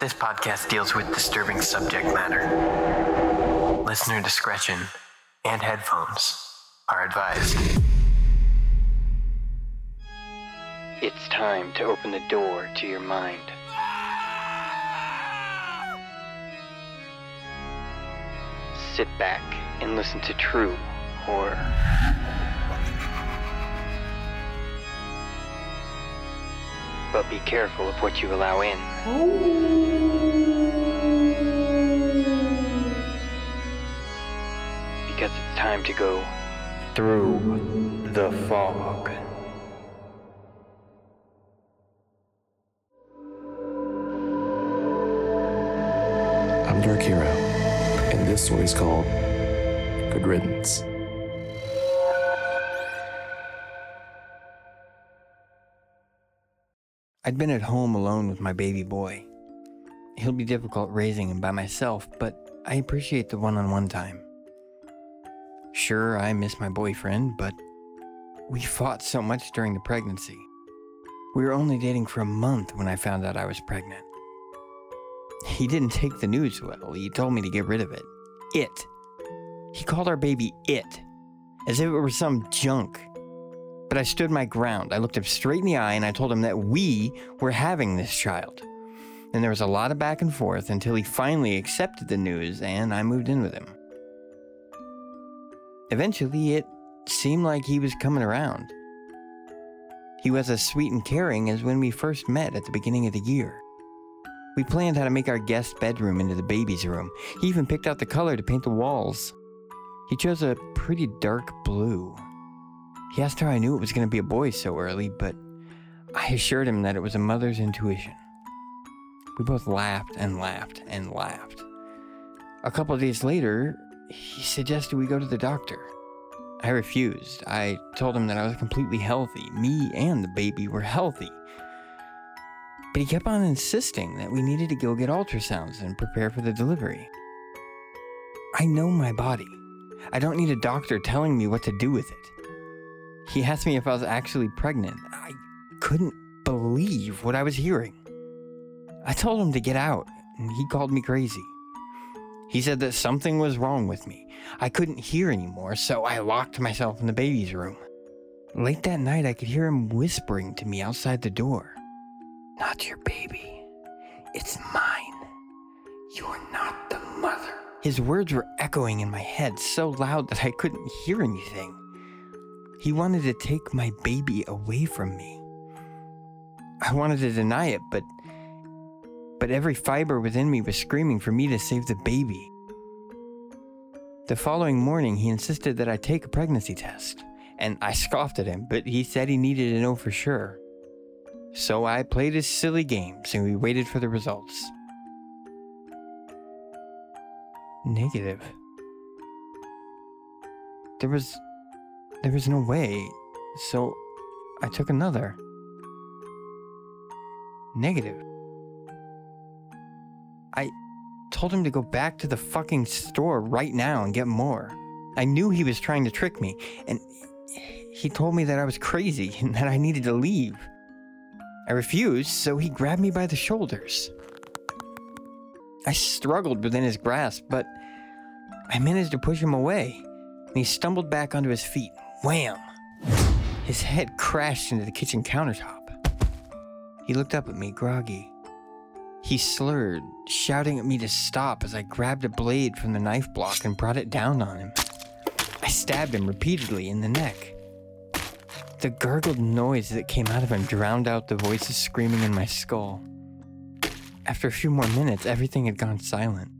This podcast deals with disturbing subject matter. Listener discretion and headphones are advised. It's time to open the door to your mind. Sit back and listen to true horror. But be careful of what you allow in. Because time to go through the fog. I'm Dark Hero, and this story's called Good Riddance. I'd been at home alone with my baby boy. He'll be difficult raising him by myself, but I appreciate the one on one time. Sure, I miss my boyfriend, but we fought so much during the pregnancy. We were only dating for a month when I found out I was pregnant. He didn't take the news well. He told me to get rid of it. It. He called our baby it, as if it were some junk. But I stood my ground. I looked him straight in the eye and I told him that we were having this child. And there was a lot of back and forth until he finally accepted the news and I moved in with him. Eventually, it seemed like he was coming around. He was as sweet and caring as when we first met at the beginning of the year. We planned how to make our guest bedroom into the baby's room. He even picked out the color to paint the walls. He chose a pretty dark blue. He asked how I knew it was going to be a boy so early, but I assured him that it was a mother's intuition. We both laughed and laughed and laughed. A couple of days later, he suggested we go to the doctor. I refused. I told him that I was completely healthy. Me and the baby were healthy. But he kept on insisting that we needed to go get ultrasounds and prepare for the delivery. I know my body. I don't need a doctor telling me what to do with it. He asked me if I was actually pregnant. I couldn't believe what I was hearing. I told him to get out, and he called me crazy. He said that something was wrong with me. I couldn't hear anymore, so I locked myself in the baby's room. Late that night, I could hear him whispering to me outside the door Not your baby. It's mine. You're not the mother. His words were echoing in my head so loud that I couldn't hear anything. He wanted to take my baby away from me. I wanted to deny it, but but every fiber within me was screaming for me to save the baby. The following morning, he insisted that I take a pregnancy test, and I scoffed at him, but he said he needed to know for sure. So I played his silly games and we waited for the results. Negative. There was. There was no way, so I took another. Negative. I told him to go back to the fucking store right now and get more. I knew he was trying to trick me, and he told me that I was crazy and that I needed to leave. I refused, so he grabbed me by the shoulders. I struggled within his grasp, but I managed to push him away, and he stumbled back onto his feet. Wham! His head crashed into the kitchen countertop. He looked up at me, groggy. He slurred, shouting at me to stop as I grabbed a blade from the knife block and brought it down on him. I stabbed him repeatedly in the neck. The gurgled noise that came out of him drowned out the voices screaming in my skull. After a few more minutes, everything had gone silent.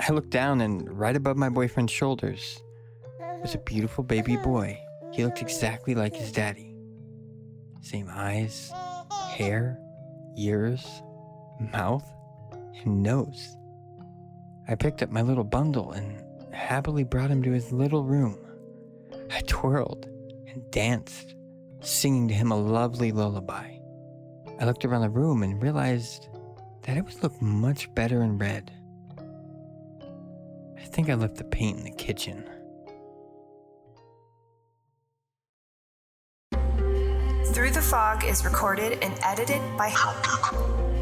I looked down, and right above my boyfriend's shoulders was a beautiful baby boy. He looked exactly like his daddy. Same eyes, hair, ears, mouth, and nose. I picked up my little bundle and happily brought him to his little room. I twirled and danced, singing to him a lovely lullaby. I looked around the room and realized that it would look much better in red. I think I left the paint in the kitchen. Through the Fog is recorded and edited by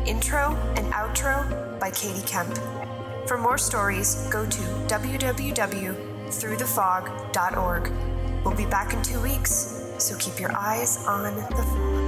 Intro and outro by Katie Kemp. For more stories, go to www.throughthefog.org. We'll be back in two weeks, so keep your eyes on the fog.